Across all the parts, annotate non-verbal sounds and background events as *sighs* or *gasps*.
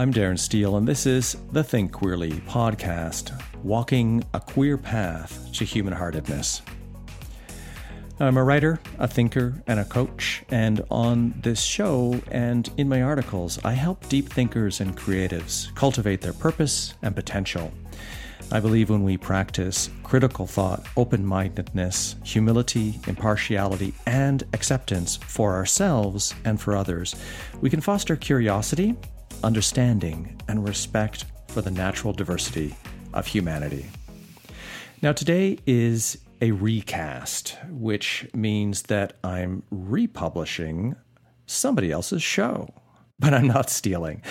I'm Darren Steele, and this is the Think Queerly podcast, walking a queer path to human heartedness. I'm a writer, a thinker, and a coach, and on this show and in my articles, I help deep thinkers and creatives cultivate their purpose and potential. I believe when we practice critical thought, open mindedness, humility, impartiality, and acceptance for ourselves and for others, we can foster curiosity understanding, and respect for the natural diversity of humanity. Now, today is a recast, which means that I'm republishing somebody else's show. But I'm not stealing.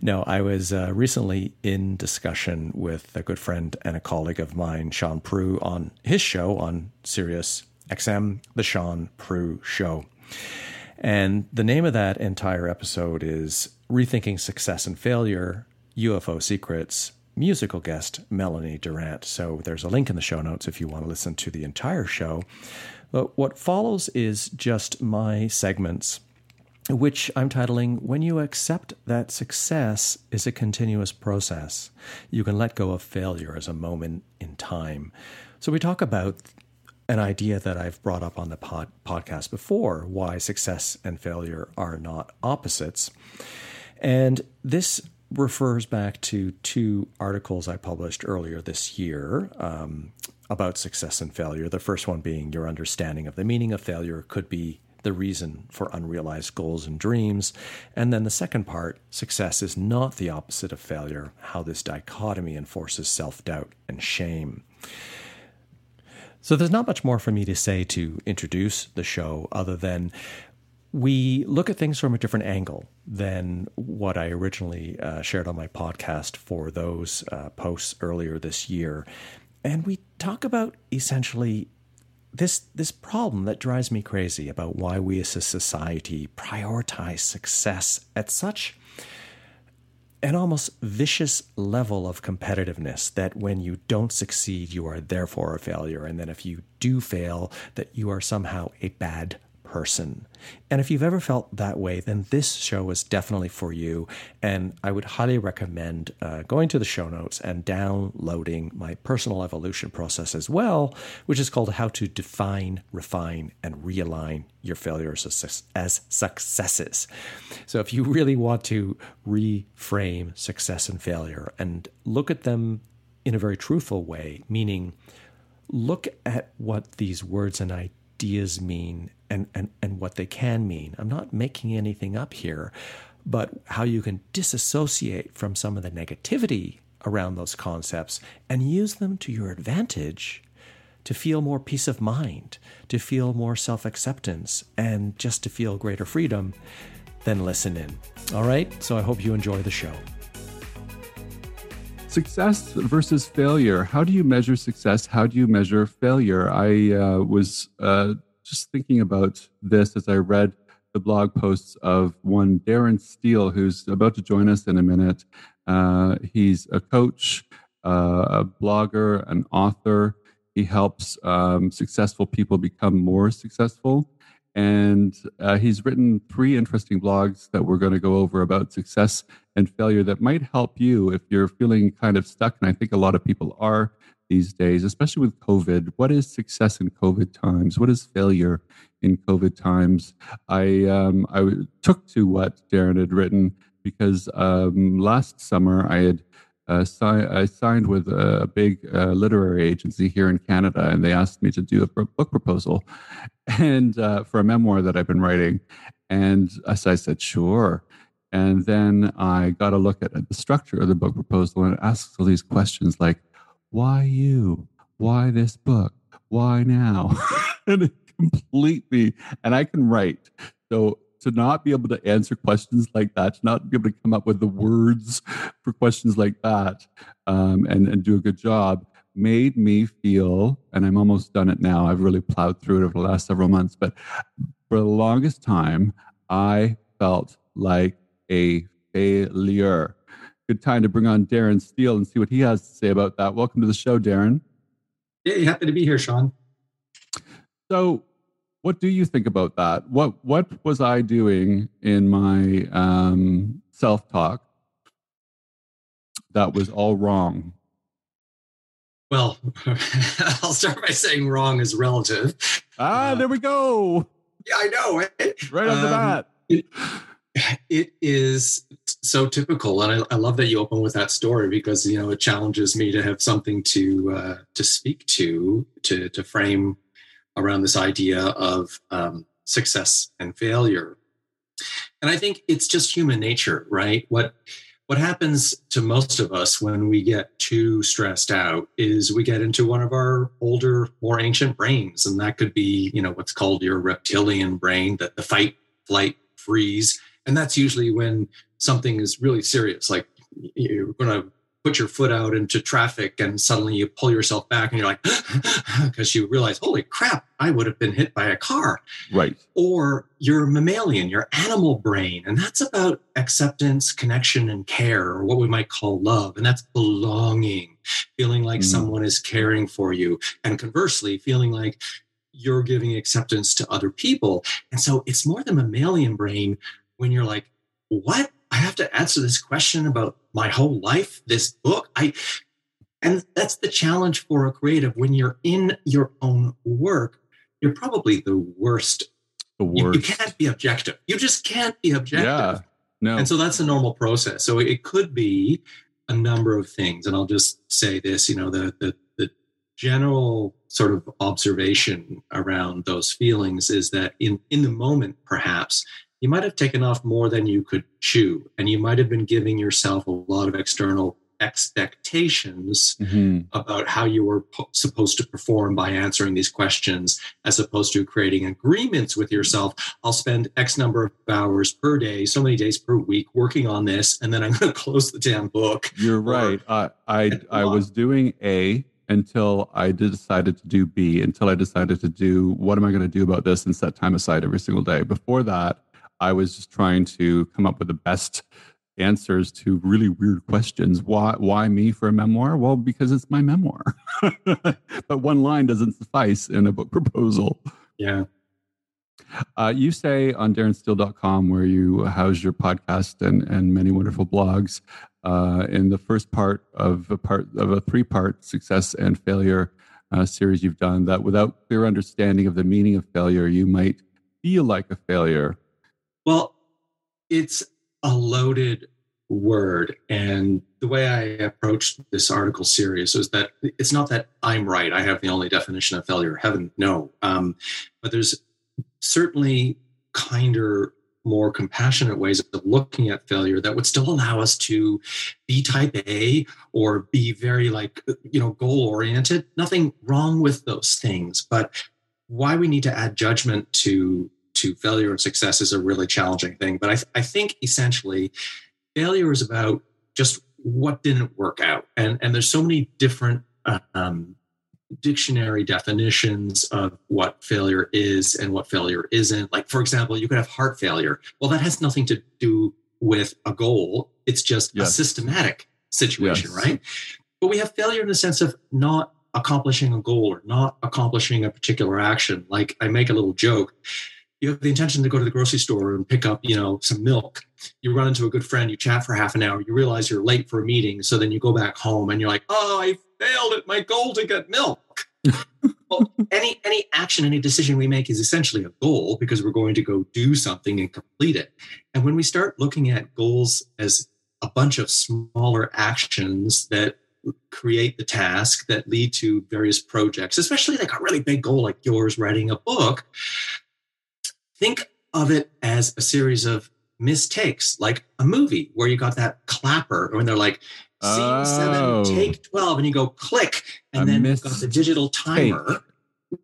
No, I was uh, recently in discussion with a good friend and a colleague of mine, Shaun Proulx, on his show on Sirius XM, The Shaun Proulx Show. And the name of that entire episode is Rethinking Success and Failure UFO Secrets musical guest Melanie Durrant. So there's a link in the show notes if you want to listen to the entire show. But what follows is just my segments, which I'm titling When You Accept That Success is a Continuous Process, You Can Let Go of Failure as a Moment in Time. So we talk about an idea that I've brought up on the pod, podcast before why success and failure are not opposites. And this refers back to two articles I published earlier this year um, about success and failure. The first one being your understanding of the meaning of failure could be the reason for unrealized goals and dreams. And then the second part, success is not the opposite of failure, how this dichotomy enforces self doubt and shame. So there's not much more for me to say to introduce the show other than we look at things from a different angle than what I originally uh, shared on my podcast for those uh, posts earlier this year. And we talk about essentially this this problem that drives me crazy about why we as a society prioritize success at such an almost vicious level of competitiveness that when you don't succeed, you are therefore a failure. And then if you do fail, that you are somehow a bad person. And if you've ever felt that way, then this show is definitely for you. And I would highly recommend uh, going to the show notes and downloading my personal evolution process as well, which is called How to Define, Refine, and Realign Your Failures as, as Successes. So if you really want to reframe success and failure and look at them in a very truthful way, meaning look at what these words and ideas mean and, and, and what they can mean. I'm not making anything up here, but how you can disassociate from some of the negativity around those concepts and use them to your advantage to feel more peace of mind, to feel more self acceptance, and just to feel greater freedom, then listen in. All right? So I hope you enjoy the show. Success versus failure. How do you measure success? How do you measure failure? I uh, was uh, just thinking about this as I read the blog posts of one Darren Steele, who's about to join us in a minute. Uh, he's a coach, uh, a blogger, an author. He helps um, successful people become more successful. And uh, he's written three interesting blogs that we're going to go over about success and failure that might help you if you're feeling kind of stuck. And I think a lot of people are these days, especially with COVID. What is success in COVID times? What is failure in COVID times? I um, I took to what Darren had written because um, last summer I had uh, si- I signed with a big uh, literary agency here in Canada, and they asked me to do a book proposal, *laughs* and uh, for a memoir that I've been writing, and so I said sure. And then I got a look at the structure of the book proposal and it asks all these questions like, why you? Why this book? Why now? *laughs* and it completely, and I can write. So to not be able to answer questions like that, to not be able to come up with the words for questions like that um, and, and do a good job made me feel, and I'm almost done it now. I've really plowed through it over the last several months, but for the longest time, I felt like a failure good time to bring on Darren Steele and see what he has to say about that. Welcome to the show, Darren. Yeah, happy to be here, Shaun. So, what do you think about that? What what was I doing in my um, self talk that was all wrong? Well, *laughs* I'll start by saying wrong is relative. Ah, uh, there we go. Yeah, I know. Right, right off the bat. It, it is so typical, and I, I, love that you open with that story because you know it challenges me to have something to uh, to speak to to to frame around this idea of um, success and failure. And I think it's just human nature, right? What what happens to most of us when we get too stressed out is we get into one of our older, more ancient brains. And that could be, you know, what's called your reptilian brain, that the fight, flight, freeze. And that's usually when something is really serious, like you're going to put your foot out into traffic and suddenly you pull yourself back and you're like *gasps* because you realize holy crap i would have been hit by a car. Right. Or your mammalian your animal brain and that's about acceptance connection and care or what we might call love and that's belonging. Feeling like mm. someone is caring for you and conversely feeling like you're giving acceptance to other people. And so it's more the mammalian brain when you're like what I have to answer this question about my whole life, this book. I and that's the challenge for a creative when you're in your own work, you're probably the worst. The worst. You, you can't be objective. You just can't be objective. Yeah. No. And so that's a normal process. So it could be a number of things. And I'll just say this, you know, the the the general sort of observation around those feelings is that in in the moment perhaps you might have taken off more than you could chew, and you might have been giving yourself a lot of external expectations mm-hmm. about how you were po- supposed to perform by answering these questions, as opposed to creating agreements with yourself. I'll spend X number of hours per day, so many days per week working on this, and then I'm *laughs* going to close the damn book. You're right. I I, I was doing A until I decided to do B, until I decided to do what am I going to do about this and set time aside every single day. Before that, I was just trying to come up with the best answers to really weird questions. Why why me for a memoir? Well, because it's my memoir. *laughs* but one line doesn't suffice in a book proposal. Yeah. Uh, you say on darrensteele.com where you house your podcast and, and many wonderful blogs uh, in the first part of a part of a three part success and failure uh, series you've done that without clear understanding of the meaning of failure you might feel like a failure well, it's a loaded word. And the way I approached this article series was that it's not that I'm right. I have the only definition of failure. Heaven, no. Um, but there's certainly kinder, more compassionate ways of looking at failure that would still allow us to be type A or be very like, you know, goal oriented. Nothing wrong with those things. But why we need to add judgment to to failure and success is a really challenging thing. But I, th- I think essentially failure is about just what didn't work out. And, and there's so many different um, dictionary definitions of what failure is and what failure isn't. Like, for example, you could have heart failure. Well, that has nothing to do with a goal, it's just yes. a systematic situation, yes. right? But we have failure in the sense of not accomplishing a goal or not accomplishing a particular action. Like, I make a little joke you have the intention to go to the grocery store and pick up, you know, some milk. You run into a good friend, you chat for half an hour, you realize you're late for a meeting. So then you go back home and you're like, oh, I failed at my goal to get milk. *laughs* well, any any action, any decision we make is essentially a goal because we're going to go do something and complete it. And when we start looking at goals as a bunch of smaller actions that create the task that lead to various projects, especially like a really big goal like yours, writing a book, think of it as a series of mistakes, like a movie where you got that clapper when they're like, scene oh, seven, take 12, and you go click, and then you've got the digital timer,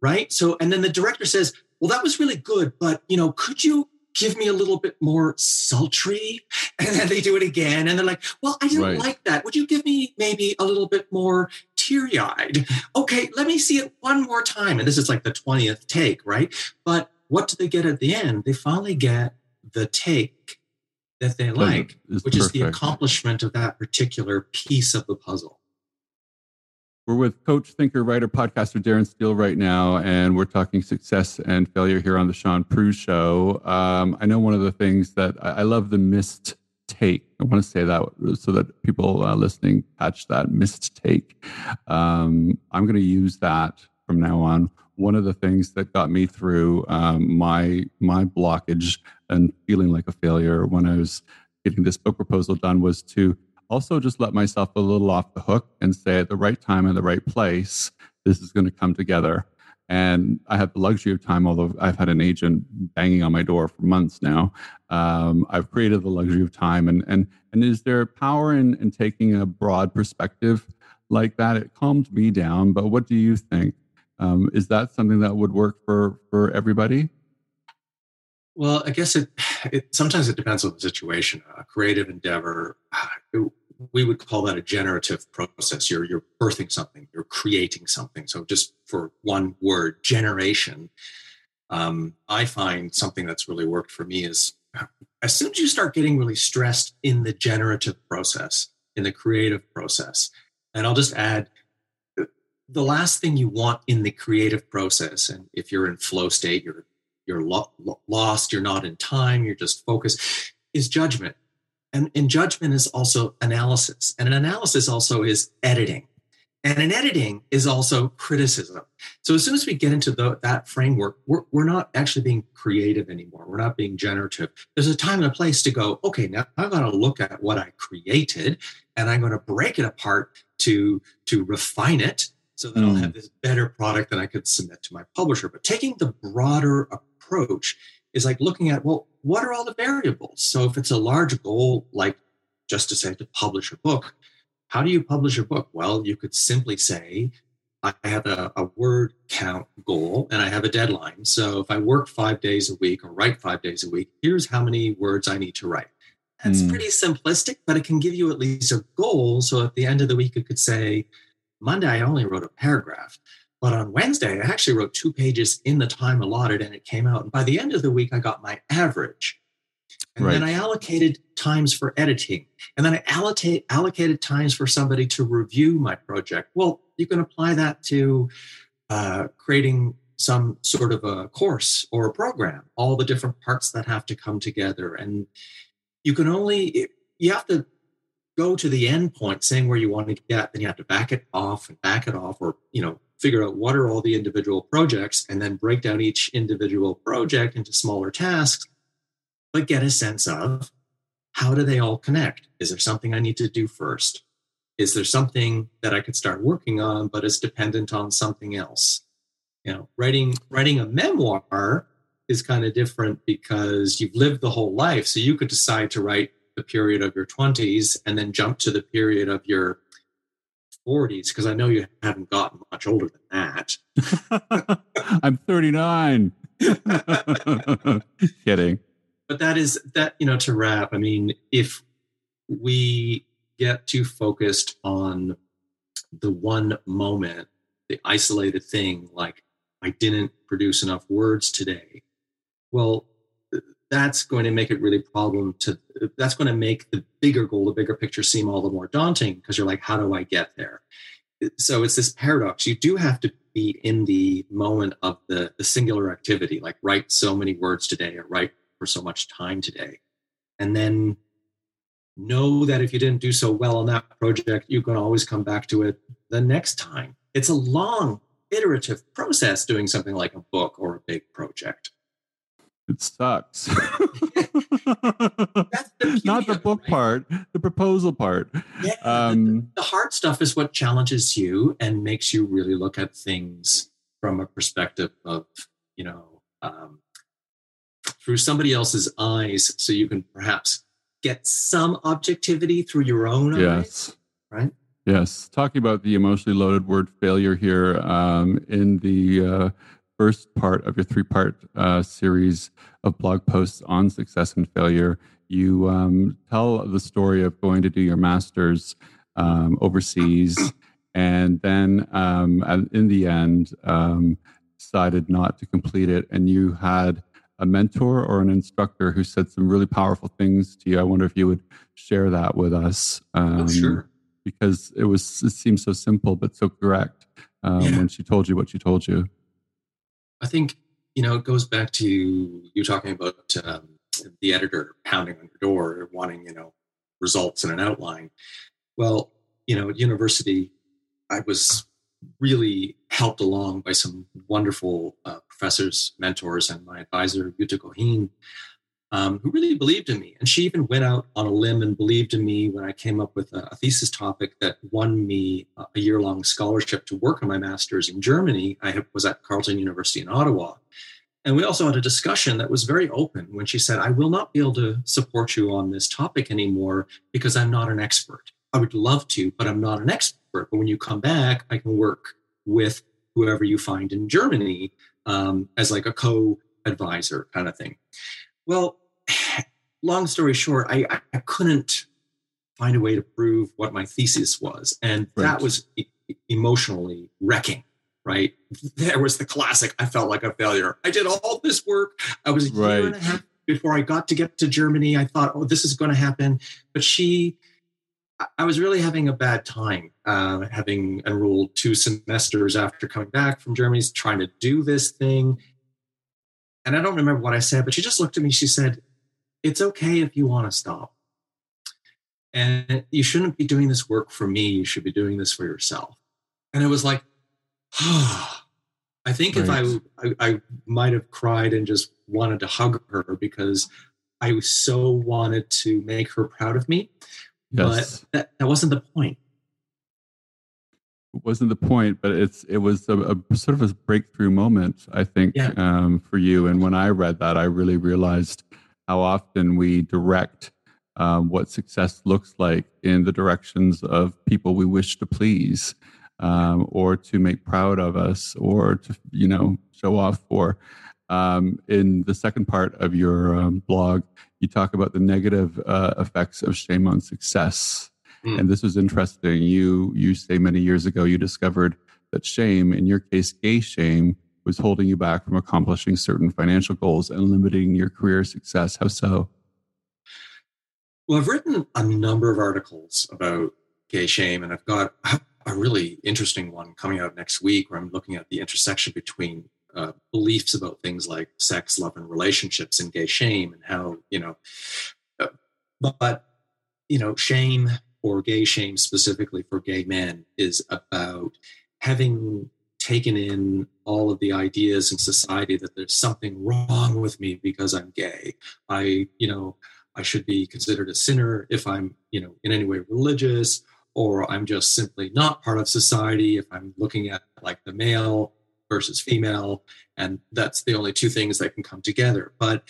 right? So, and then the director says, well, that was really good, but, you know, could you give me a little bit more sultry? *laughs* And then they do it again, and they're like, well, I didn't right. like that. Would you give me maybe a little bit more teary eyed? Okay, let me see it one more time. And this is like the 20th take, right? But what do they get at the end? They finally get the take that they like, which perfect. is the accomplishment of that particular piece of the puzzle. We're with coach, thinker, writer, podcaster Darren Steele right now, and we're talking success and failure here on the Shaun Proulx Show. Um, I know one of the things that I, I love the missed take. I want to say that so that people uh, listening catch that missed take. Um, I'm going to use that from now on. One of the things that got me through um, my my blockage and feeling like a failure when I was getting this book proposal done was to also just let myself a little off the hook and say at the right time and the right place, this is going to come together. And I have the luxury of time, although I've had an agent banging on my door for months now. Um, I've created the luxury of time. And, and, and is there power in, in taking a broad perspective like that? It calmed me down. But what do you think? Um, is that something that would work for, for everybody? Well, I guess it, it sometimes it depends on the situation. A creative endeavor, we would call that a generative process. You're you're birthing something, you're creating something. So just for one word, generation. Um, I find something that's really worked for me is as soon as you start getting really stressed in the generative process, in the creative process, and I'll just add the last thing you want in the creative process, and if you're in flow state, you're you're lo- lost, you're not in time, you're just focused, is judgment. And, and judgment is also analysis. And an analysis also is editing. And an editing is also criticism. So as soon as we get into the, that framework, we're, we're not actually being creative anymore. We're not being generative. There's a time and a place to go, okay, now I'm going to look at what I created and I'm going to break it apart to, to refine it so that mm. I'll have this better product that I could submit to my publisher. But taking the broader approach is like looking at, well, what are all the variables? So if it's a large goal, like just to say to publish a book, how do you publish a book? Well, you could simply say, I have a, a, word count goal and I have a deadline. So if I work five days a week or write five days a week, here's how many words I need to write. That's mm. pretty simplistic, but it can give you at least a goal. So at the end of the week, you could say, Monday, I only wrote a paragraph. But on Wednesday, I actually wrote two pages in the time allotted and it came out. And by the end of the week, I got my average. And right. then I allocated times for editing. And then I allocate, allocated times for somebody to review my project. Well, you can apply that to uh, creating some sort of a course or a program, all the different parts that have to come together. And you can only, you have to go to the end point saying where you want to get, then you have to back it off and back it off or, you know, figure out what are all the individual projects and then break down each individual project into smaller tasks, but get a sense of how do they all connect? Is there something I need to do first? Is there something that I could start working on, but is dependent on something else? You know, writing writing a memoir is kind of different because you've lived the whole life. So you could decide to write the period of your 20s and then jump to the period of your 40s because I know you haven't gotten much older than that. *laughs* I'm 39. *laughs* Kidding. But that is that, you know, to wrap, I mean, if we get too focused on the one moment, the isolated thing, like I didn't produce enough words today. Well, that's going to make it really problem to that's going to make the bigger goal the bigger picture seem all the more daunting because you're like how do i get there? So it's this paradox. You do have to be in the moment of the the singular activity like write so many words today or write for so much time today. And then know that if you didn't do so well on that project you can always come back to it the next time. It's a long iterative process doing something like a book or a big project it sucks. *laughs* the Not the book right? part, the proposal part. Yeah, um, the, the hard stuff is what challenges you and makes you really look at things from a perspective of, you know, um, through somebody else's eyes, so you can perhaps get some objectivity through your own yes. eyes. Right. Yes. Talking about the emotionally loaded word failure here um, in the uh, first part of your three part uh, series of blog posts on success and failure. You um, tell the story of going to do your master's um, overseas, and then um, in the end, um, decided not to complete it. And you had a mentor or an instructor who said some really powerful things to you. I wonder if you would share that with us. oh, sure. Because it was it seems so simple but so correct um, yeah. when she told you what she told you. I think you know it goes back to you talking about um, the editor pounding on your door, wanting you know results in an outline. Well, you know, at university, I was really helped along by some wonderful uh, professors, mentors, and my advisor, Jutta Goheen, um, who really believed in me. And she even went out on a limb and believed in me when I came up with a, a thesis topic that won me a year long scholarship to work on my master's in Germany. I was at Carleton University in Ottawa. And we also had a discussion that was very open when she said, I will not be able to support you on this topic anymore because I'm not an expert. I would love to, but I'm not an expert. But when you come back, I can work with whoever you find in Germany um, as like a co advisor kind of thing. Well, *sighs* long story short, I, I couldn't find a way to prove what my thesis was. And right. that was emotionally wrecking, right? There was the classic I felt like a failure. I did all this work. I was a year right. and a half before I got to get to Germany. I thought, oh, this is going to happen. But she, I was really having a bad time, uh, having enrolled two semesters after coming back from Germany, trying to do this thing. And I don't remember what I said, but she just looked at me. She said, It's okay if you want to stop. And you shouldn't be doing this work for me. You should be doing this for yourself. And it was like, oh, *sighs* I think right. if I, I, I might have cried and just wanted to hug her because I so wanted to make her proud of me. Yes. But that, that wasn't the point wasn't the point, but it's it was a, a sort of a breakthrough moment, I think, yeah. um, for you. And when I read that, I really realized how often we direct um, what success looks like in the directions of people we wish to please, um, or to make proud of us, or to you know show off for. Um, in the second part of your um, blog, you talk about the negative uh, effects of shame on success. Mm. And this was interesting. You you say many years ago you discovered that shame, in your case, gay shame, was holding you back from accomplishing certain financial goals and limiting your career success. How so? Well, I've written a number of articles about gay shame, and I've got a really interesting one coming out next week where I'm looking at the intersection between uh, beliefs about things like sex, love, and relationships and gay shame, and how you know. Uh, but you know, shame or gay shame specifically for gay men is about having taken in all of the ideas in society that there's something wrong with me because I'm gay. I, you know, I should be considered a sinner if I'm, you know, in any way religious, or I'm just simply not part of society if I'm looking at like the male versus female. And that's the only two things that can come together. But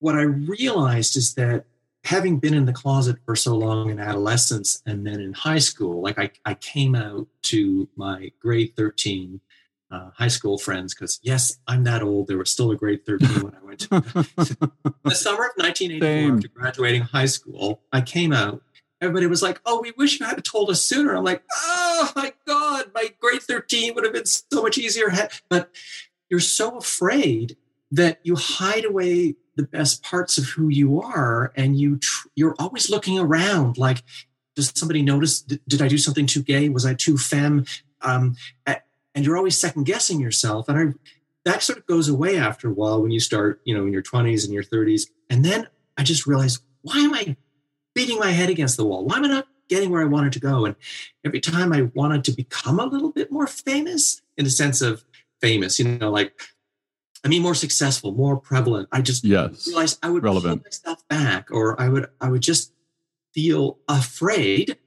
what I realized is that having been in the closet for so long in adolescence and then in high school, like I, I came out to my grade 13 uh, high school friends because, yes, I'm that old. There was still a grade 13 when I went to *laughs* the summer of 1984 Same. after graduating high school. I came out. Everybody was like, oh, we wish you had told us sooner. I'm like, oh my God, my grade 13 would have been so much easier. But you're so afraid that you hide away the best parts of who you are and you tr- you're always looking around like does somebody notice did, did i do something too gay? Was i too femme? Um, and you're always second guessing yourself and i that sort of goes away after a while when you start you know in your 20s and your 30s and then i just realized why am i beating my head against the wall? Why am i not getting where i wanted to go? And every time i wanted to become a little bit more famous in the sense of famous you know like I mean, more successful, more prevalent. I just yes. realized I would Relevant. pull myself back, or I would I would just feel afraid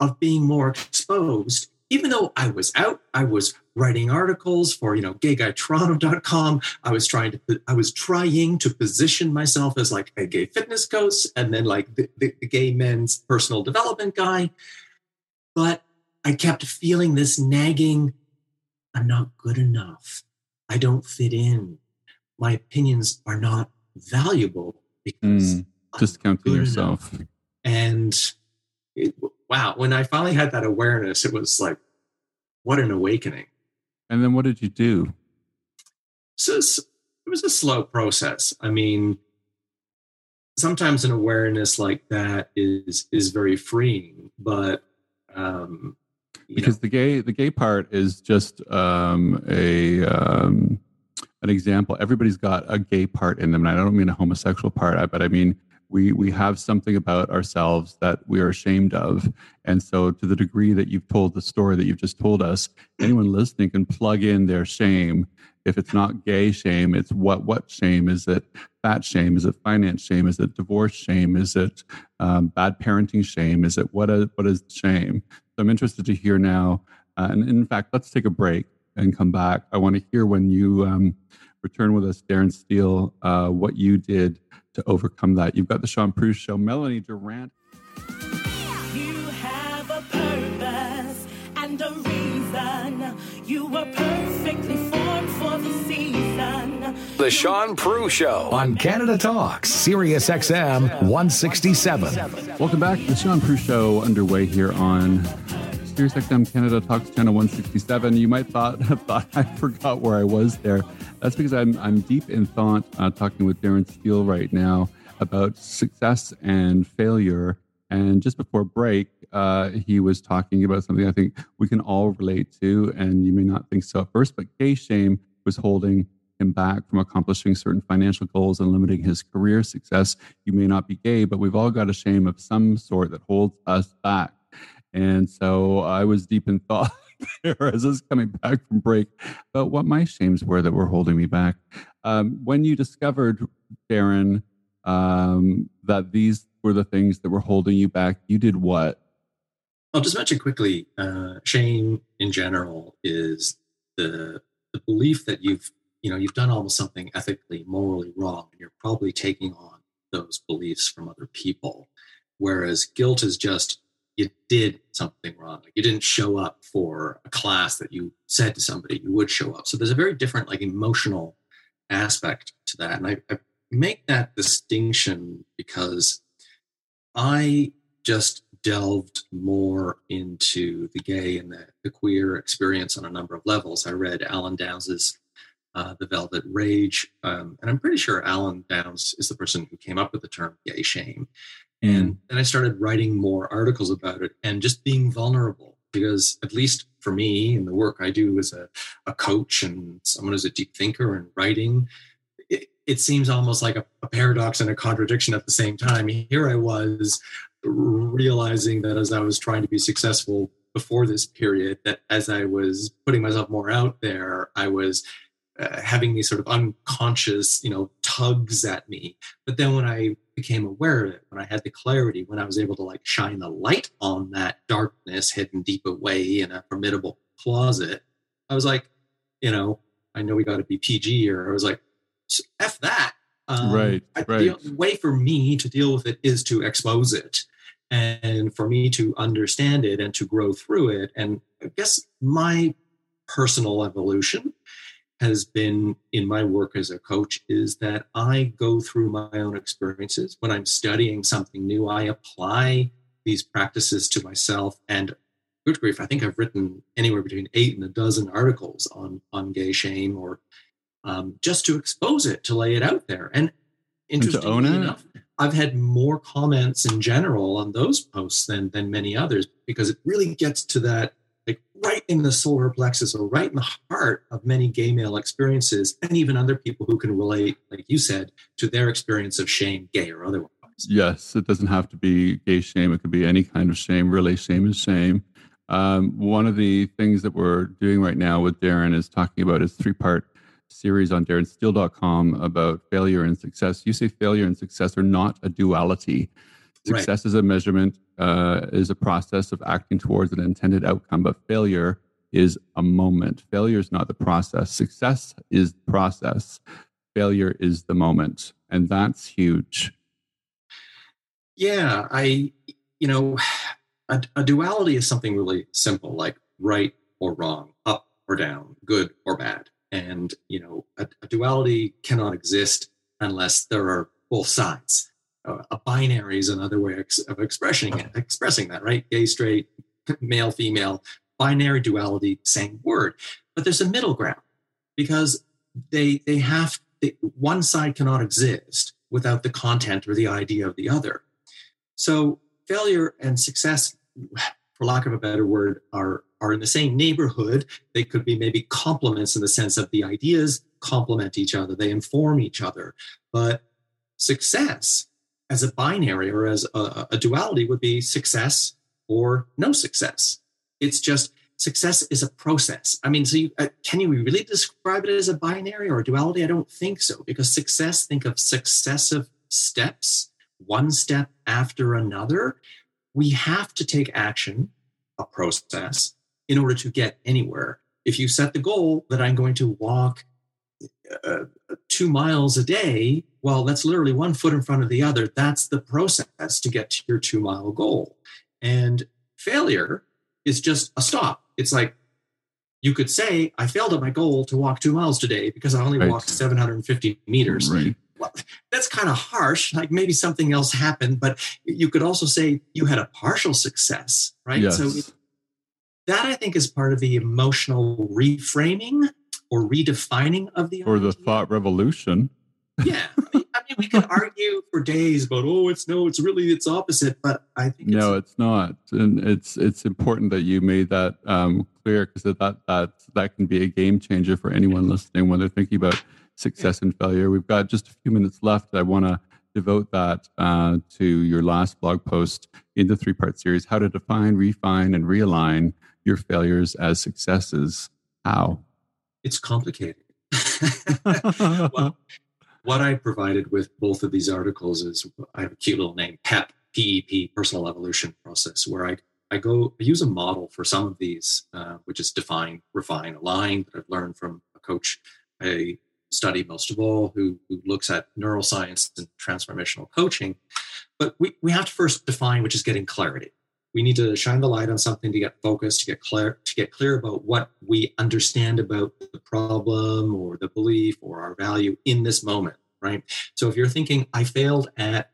of being more exposed. Even though I was out, I was writing articles for you know gayguytoronto.com. I was trying to I was trying to position myself as like a gay fitness coach and then like the, the, the gay men's personal development guy. But I kept feeling this nagging, I'm not good enough. I don't fit in. My opinions are not valuable because mm, discounting yourself. Enough. And it, wow, when I finally had that awareness, it was like, what an awakening. And then what did you do? So it was a slow process. I mean, sometimes an awareness like that is is very freeing, but um, because know. the gay the gay part is just um, a um, an example. Everybody's got a gay part in them, and I don't mean a homosexual part, but I mean we we have something about ourselves that we are ashamed of and so to the degree that you've told the story that you've just told us anyone listening can plug in their shame if it's not gay shame it's what what shame is it fat shame is it finance shame is it divorce shame is it um, bad parenting shame is it what is what is shame so i'm interested to hear now uh, and in fact let's take a break and come back i want to hear when you um, return with us darren steele uh, what you did to overcome that. You've got the Shaun Proulx Show. Melanie Durrant. You have a purpose and a reason. You were perfectly formed. The Shaun Proulx Show on Canada Talks, Sirius XM 167. Welcome back. The Shaun Proulx Show underway here on Sirius XM Canada Talks Channel 167. You might thought *laughs* thought I forgot where I was there. That's because I'm I'm deep in thought, uh, talking with Darren Steele right now about success and failure. And just before break, uh, he was talking about something I think we can all relate to, and you may not think so at first, but gay shame was holding him back from accomplishing certain financial goals and limiting his career success. You may not be gay, but we've all got a shame of some sort that holds us back. And so I was deep in thought *laughs* there as I was coming back from break about what my shames were that were holding me back. Um, when you discovered, Darren, um, that these were the things that were holding you back, you did what? I'll just mention quickly uh, shame in general is the, the belief that you've you know you've done almost something ethically morally wrong and you're probably taking on those beliefs from other people whereas guilt is just you did something wrong. Like you didn't show up for a class that you said to somebody you would show up. So there's a very different, like, emotional aspect to that. And I, I make that distinction because I just delved more into the gay and the, the, queer experience on a number of levels. I read Alan Downs's uh, The Velvet Rage, um, and I'm pretty sure Alan Downs is the person who came up with the term gay shame. And then I started writing more articles about it and just being vulnerable because, at least for me, in the work I do as a, a coach and someone who's a deep thinker and writing, it, it seems almost like a, a paradox and a contradiction at the same time. Here I was realizing that as I was trying to be successful before this period, that as I was putting myself more out there, I was uh, having these sort of unconscious, you know, tugs at me. But then when I became aware of it, when I had the clarity, when I was able to like shine the light on that darkness hidden deep away in a formidable closet, I was like, you know, I know we got to be PG or I was like, f that. Um, right. right. The way for me to deal with it is to expose it and for me to understand it and to grow through it. And I guess my personal evolution has been in my work as a coach is that I go through my own experiences. When I'm studying something new, I apply these practices to myself. And good grief, I think I've written anywhere between eight and a dozen articles on, on gay shame or um, just to expose it, to lay it out there. And interestingly enough, I've had more comments in general on those posts than than many others because it really gets to that in the solar plexus or right in the heart of many gay male experiences and even other people who can relate like you said to their experience of shame gay or otherwise. Yes it doesn't have to be gay shame. It could be any kind of shame. Really shame is shame. Um, one of the things that we're doing right now with darren is talking about his three part series on darrensteele.com about failure and success. You say failure and success are not a duality Success right. is a measurement, uh, is a process of acting towards an intended outcome, but failure is a moment. Failure is not the process. Success is the process. Failure is the moment. And that's huge. Yeah, I, you know, a, a duality is something really simple, like right or wrong, up or down, good or bad. And, you know, a, a duality cannot exist unless there are both sides a binary is another way of expressing it, expressing that, right? Gay, straight, male, female, binary duality, same word. But there's a middle ground because they they have they, one side cannot exist without the content or the idea of the other. So failure and success, for lack of a better word, are are in the same neighborhood. They could be maybe complements in the sense of the ideas complement each other, they inform each other. But success as a binary or as a, a duality would be success or no success. It's just success is a process. I mean, so you, uh, can you really describe it as a binary or a duality? I don't think so, because success, think of successive steps, one step after another. We have to take action, a process, in order to get anywhere. If you set the goal that I'm going to walk uh, two miles a day, well, that's literally one foot in front of the other. That's the process to get to your two mile goal. And failure is just a stop. It's like you could say, I failed at my goal to walk two miles today because I only right. walked 750 meters. Right. Well, that's kind of harsh. Like maybe something else happened, but you could also say you had a partial success, right? Yes. So that I think is part of the emotional reframing or redefining of the or the thought revolution. Yeah, I mean, we can argue for days about oh, it's no, it's really its opposite, but I think no, it's, it's not, and it's it's important that you made that um, clear because that that that can be a game changer for anyone listening when they're thinking about success and failure. We've got just a few minutes left. I want to devote that uh, to your last blog post in the three part series: how to define, refine, and realign your failures as successes. How? It's complicated. *laughs* well, *laughs* what I provided with both of these articles is I have a cute little name, PEP, PEP, Personal Evolution Process, where I, I go I use a model for some of these, uh, which is define, refine, align that I've learned from a coach I study most of all who, who looks at neuroscience and transformational coaching. But we, we have to first define, which is getting clarity we need to shine the light on something to get focused to get clear to get clear about what we understand about the problem or the belief or our value in this moment right? So if you're thinking i failed at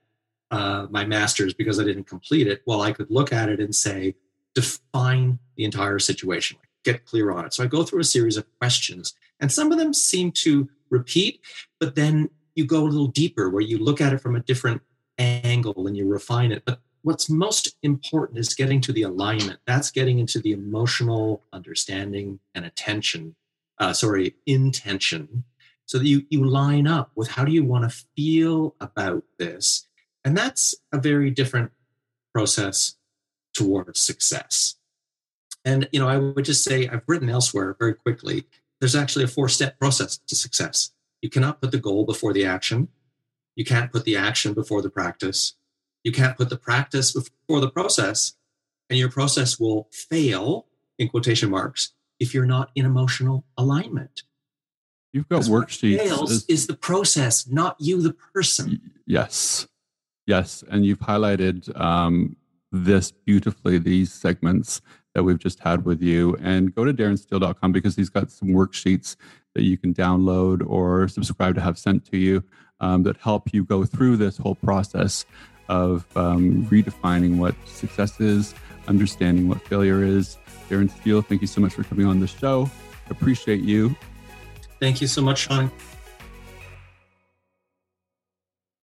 uh, my master's because i didn't complete it well i could look at it and say define the entire situation get clear on it. So i go through a series of questions and some of them seem to repeat but then you go a little deeper where you look at it from a different angle and you refine it. But what's most important is getting to the alignment. That's getting into the emotional understanding and attention, uh, sorry, intention, so that you, you line up with how do you want to feel about this. And that's a very different process towards success. And, you know, I would just say I've written elsewhere very quickly, there's actually a four step process to success. You cannot put the goal before the action. You can't put the action before the practice you can't put the practice before the process, and your process will fail, in quotation marks, if you're not in emotional alignment. You've got worksheets. What fails is, is the process, not you, the person. Yes. Yes. And you've highlighted um, this beautifully, these segments that we've just had with you. And go to darrensteele.com because he's got some worksheets that you can download or subscribe to have sent to you um, that help you go through this whole process of um, redefining what success is, understanding what failure is. Darren Steele, thank you so much for coming on the show. Appreciate you. Thank you so much, Shaun.